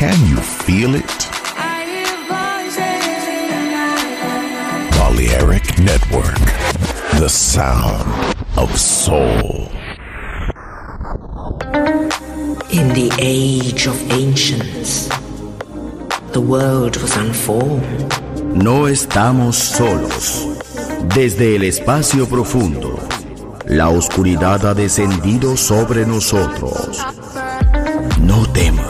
Can you feel it? Balearic Network, the sound of soul. In the age of ancients, the world was unformed. No estamos solos. Desde el espacio profundo, la oscuridad ha descendido sobre nosotros. No temas,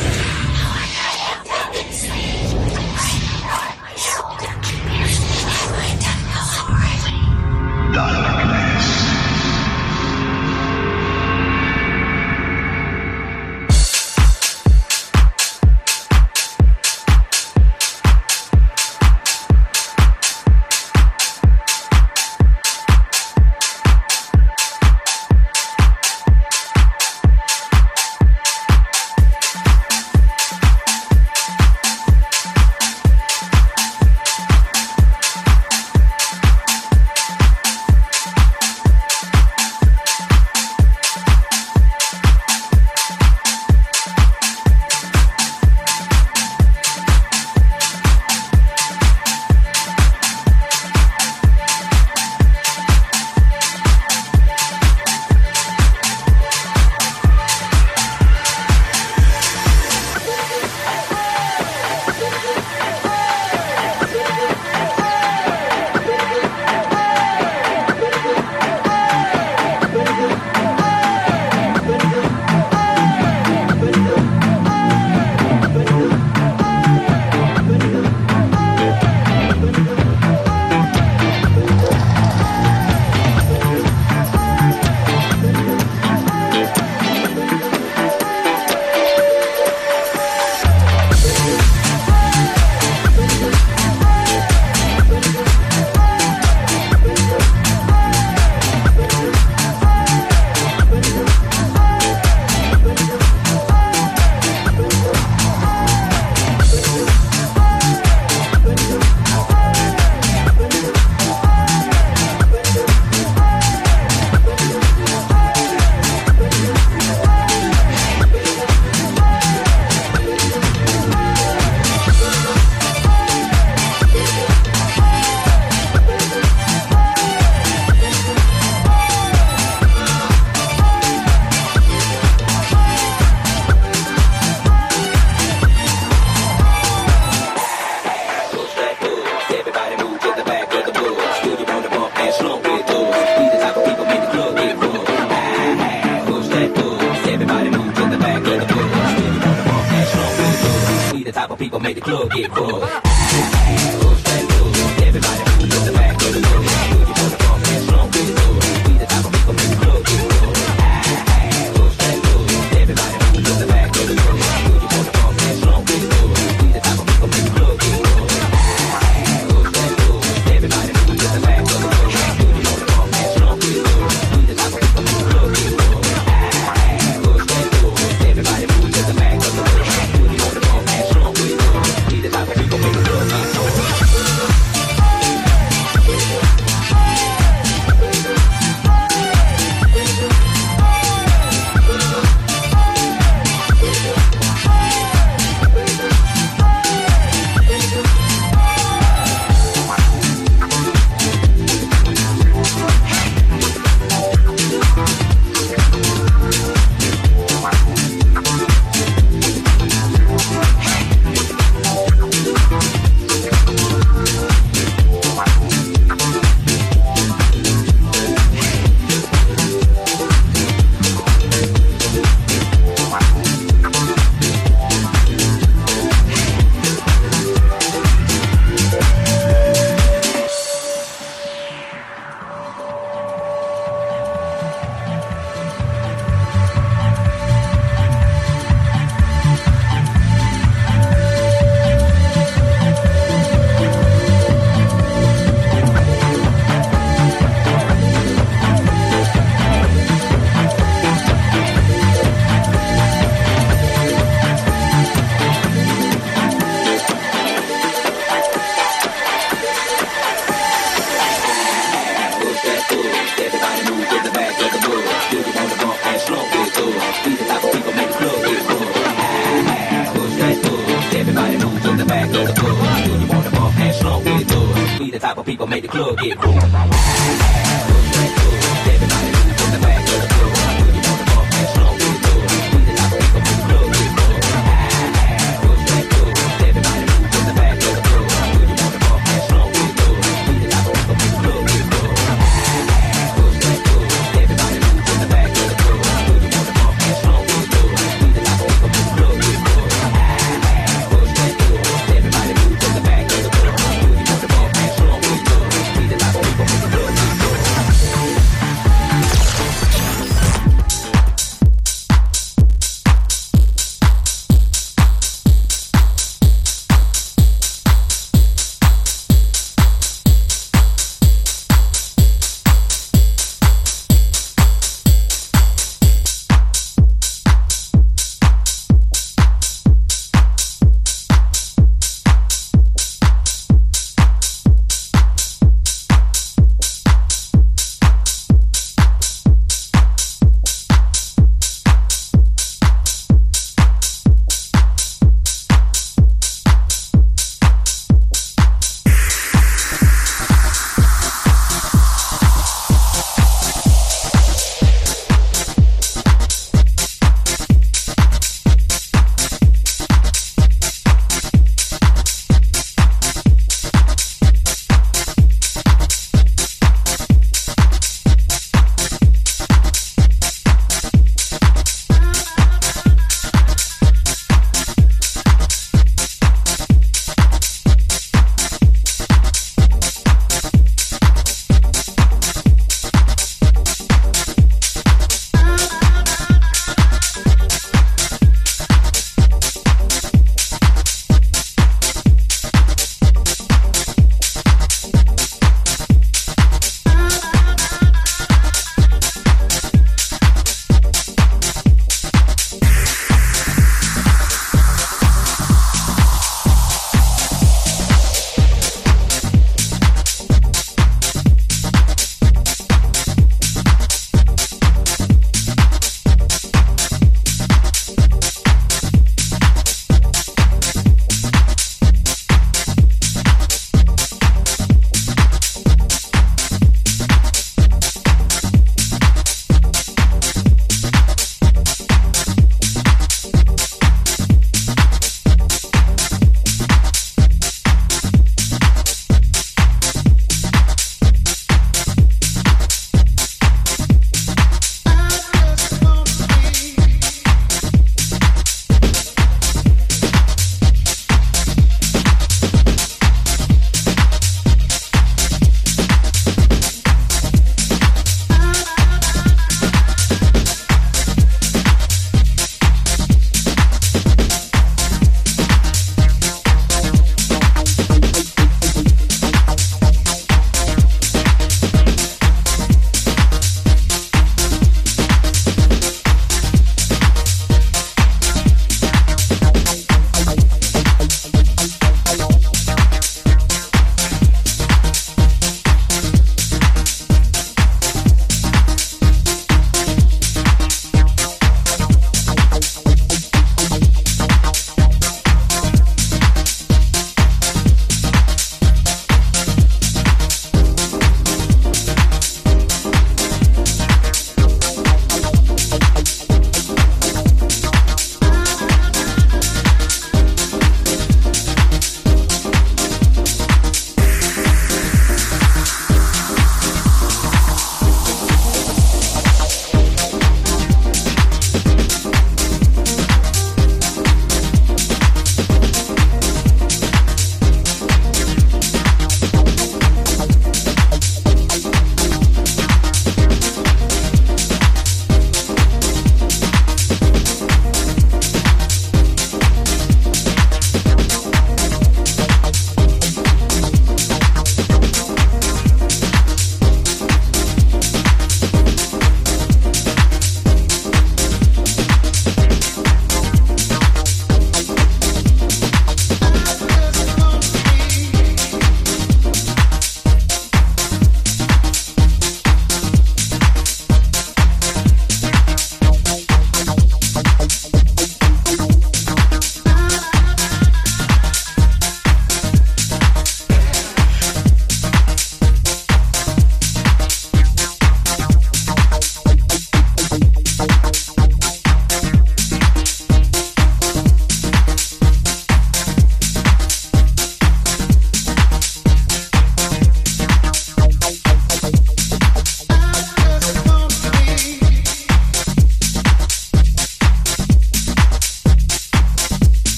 drunk. We the type of people make the club get boom.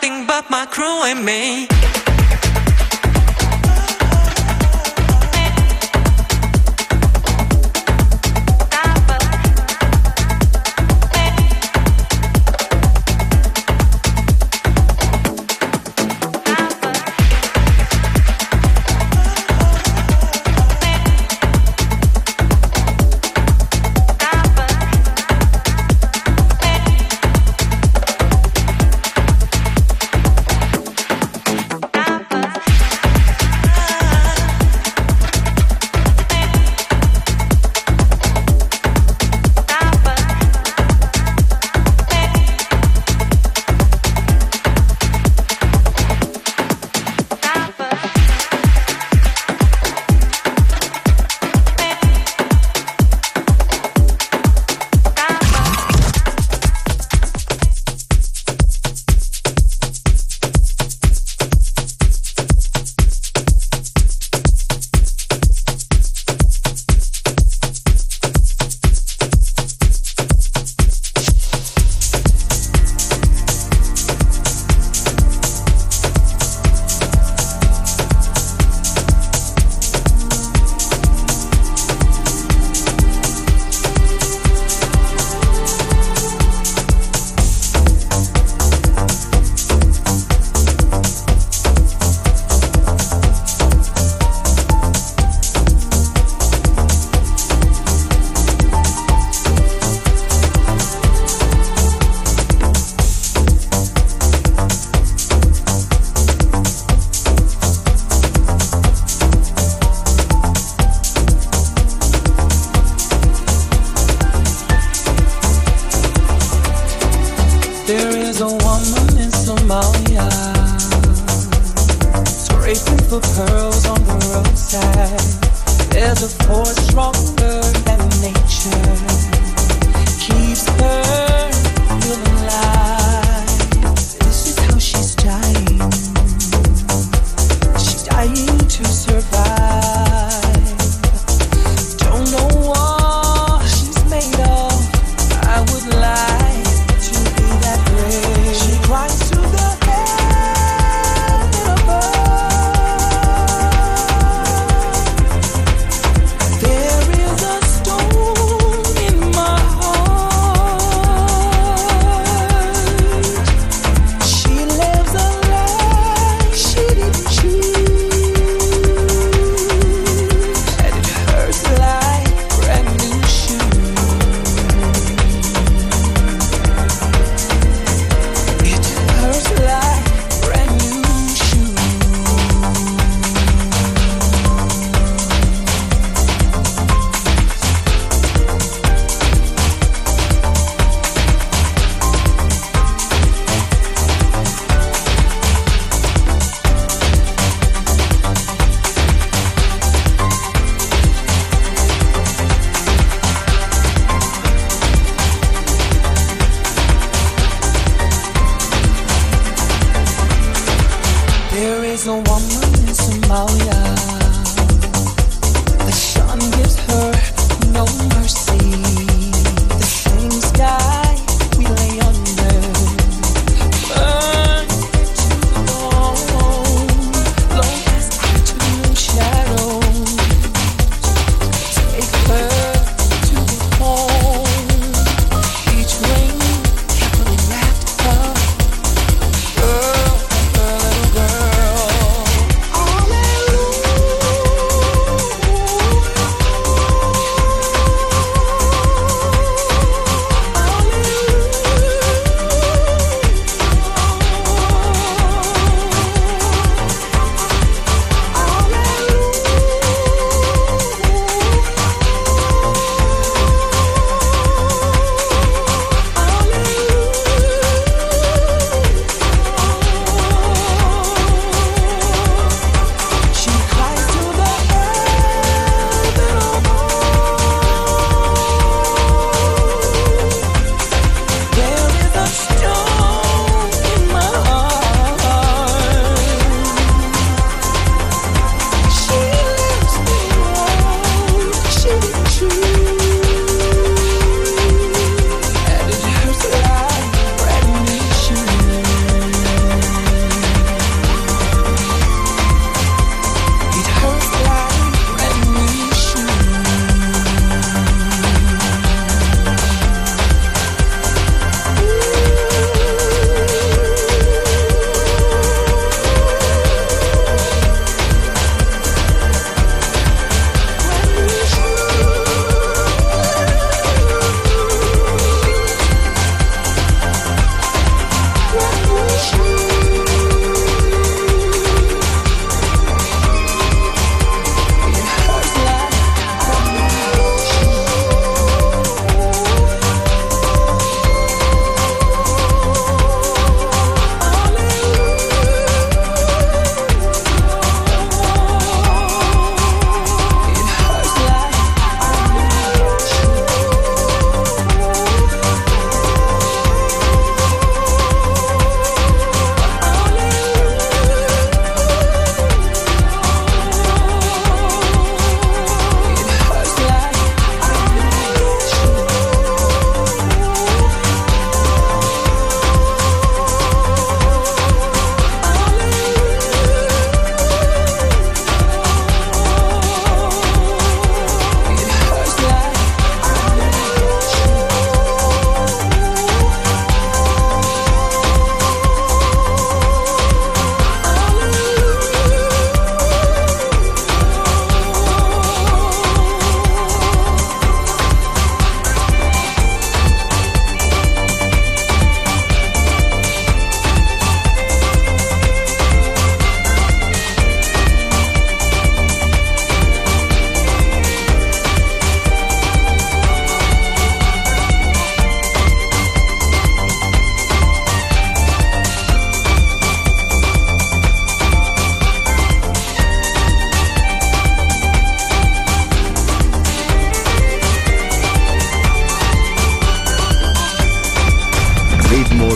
nothing but my crew and me.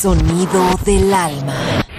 Sonido del alma.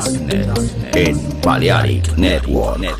Darkness en Balearic Network.